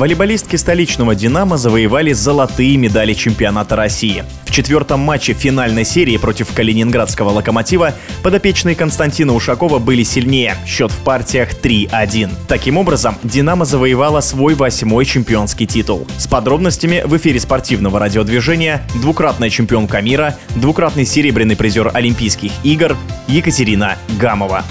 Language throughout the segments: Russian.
Волейболистки столичного «Динамо» завоевали золотые медали чемпионата России. В четвертом матче финальной серии против калининградского «Локомотива» подопечные Константина Ушакова были сильнее. Счет в партиях 3-1. Таким образом, «Динамо» завоевала свой восьмой чемпионский титул. С подробностями в эфире спортивного радиодвижения двукратная чемпионка мира, двукратный серебряный призер Олимпийских игр Екатерина Гамова.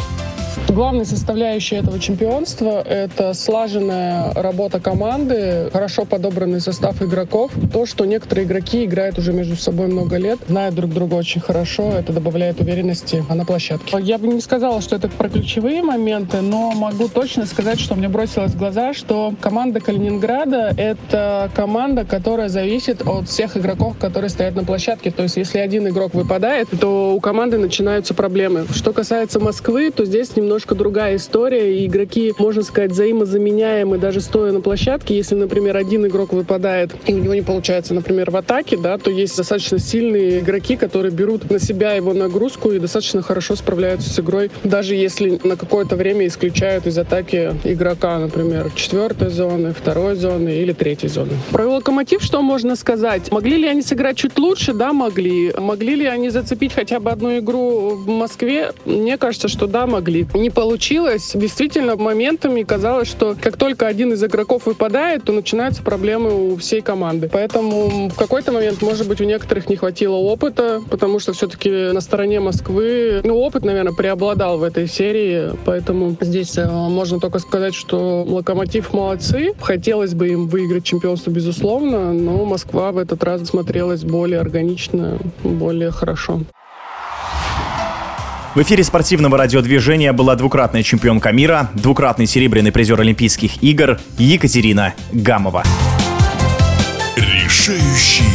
Главной составляющей этого чемпионства — это слаженная работа команды, хорошо подобранный состав игроков. То, что некоторые игроки играют уже между собой много лет, знают друг друга очень хорошо, это добавляет уверенности на площадке. Я бы не сказала, что это про ключевые моменты, но могу точно сказать, что мне бросилось в глаза, что команда Калининграда — это команда, которая зависит от всех игроков, которые стоят на площадке. То есть, если один игрок выпадает, то у команды начинаются проблемы. Что касается Москвы, то здесь немного немножко другая история, и игроки, можно сказать, взаимозаменяемы даже стоя на площадке. Если, например, один игрок выпадает, и у него не получается, например, в атаке, да, то есть достаточно сильные игроки, которые берут на себя его нагрузку и достаточно хорошо справляются с игрой, даже если на какое-то время исключают из атаки игрока, например, четвертой зоны, второй зоны или третьей зоны. Про Локомотив что можно сказать? Могли ли они сыграть чуть лучше? Да, могли. Могли ли они зацепить хотя бы одну игру в Москве? Мне кажется, что да, могли. Не получилось. Действительно, моментами казалось, что как только один из игроков выпадает, то начинаются проблемы у всей команды. Поэтому в какой-то момент, может быть, у некоторых не хватило опыта, потому что все-таки на стороне Москвы, ну, опыт, наверное, преобладал в этой серии, поэтому здесь э, можно только сказать, что Локомотив молодцы. Хотелось бы им выиграть чемпионство, безусловно, но Москва в этот раз смотрелась более органично, более хорошо. В эфире спортивного радиодвижения была двукратная чемпионка мира, двукратный серебряный призер Олимпийских игр Екатерина Гамова. Решающий